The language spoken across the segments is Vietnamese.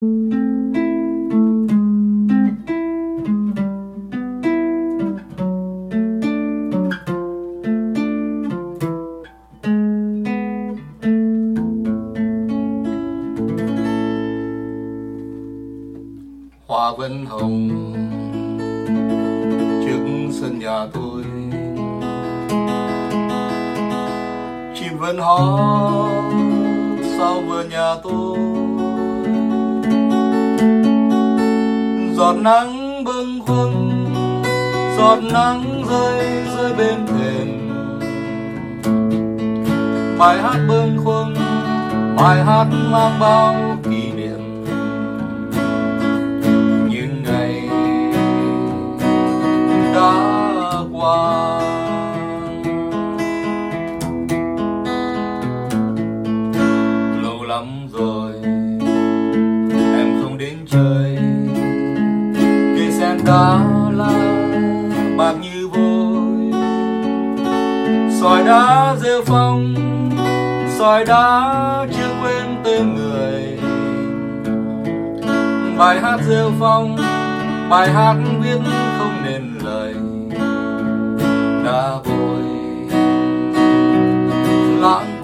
hoa vẫn hồng trước sân nhà tôi. Chim vẫn hót sau vườn nhà tôi? Giọt nắng bâng khuâng, giọt nắng rơi rơi bên thềm. Bài hát bâng khuâng, bài hát mang bao kỷ niệm. Những ngày đã qua. Lâu lắm rồi em không đến chơi đã lao bạc như vôi sỏi đá rêu phong sỏi đá chưa quên tên người. Bài hát rêu phong, bài hát viết không nên lời. Đã vội. Lãng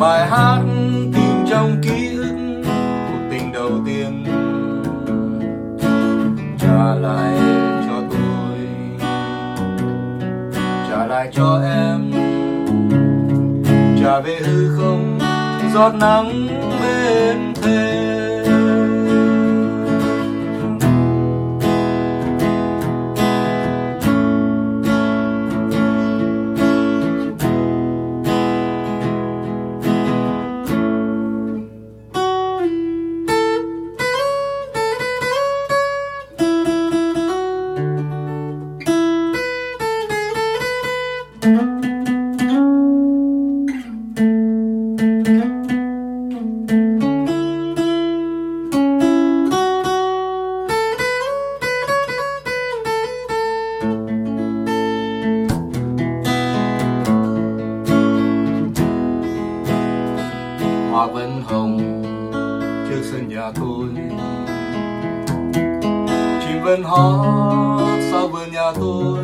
bài hát tìm trong ký ức cuộc tình đầu tiên. Trả lại cho tôi. Trả lại cho em. Trả về hư không, giọt nắng vẫn hót sau vườn nhà tôi.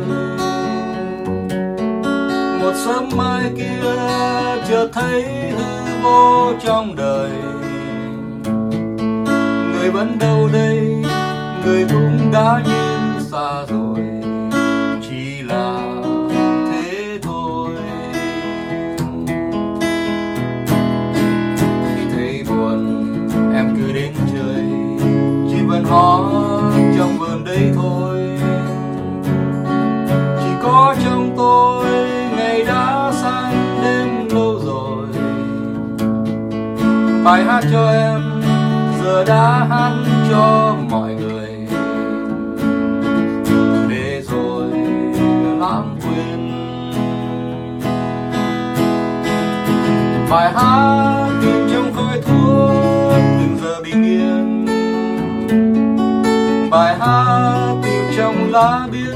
Một sớm mai kia chưa thấy hư vô trong đời. Người vẫn đâu đây, người cũng đã nhìn xa rồi. Chỉ là bài hát cho em, giờ đã hát cho mọi người. Để rồi lãng quên. Bài hát tìm trong khói thuốc từng giờ bình yên. Bài hát tìm trong lá biếc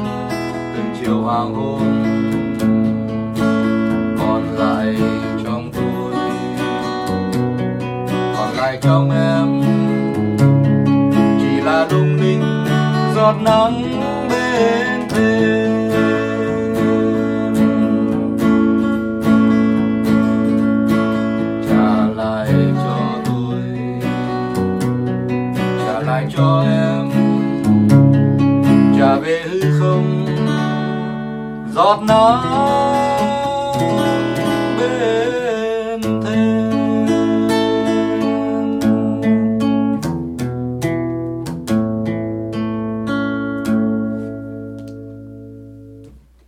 từng chiều hoàng hôn. Còn trong em. Chỉ là lung linh giọt nắng bên thềm trả lại cho tôi, trả lại cho em. Trả về hư không, giọt nắng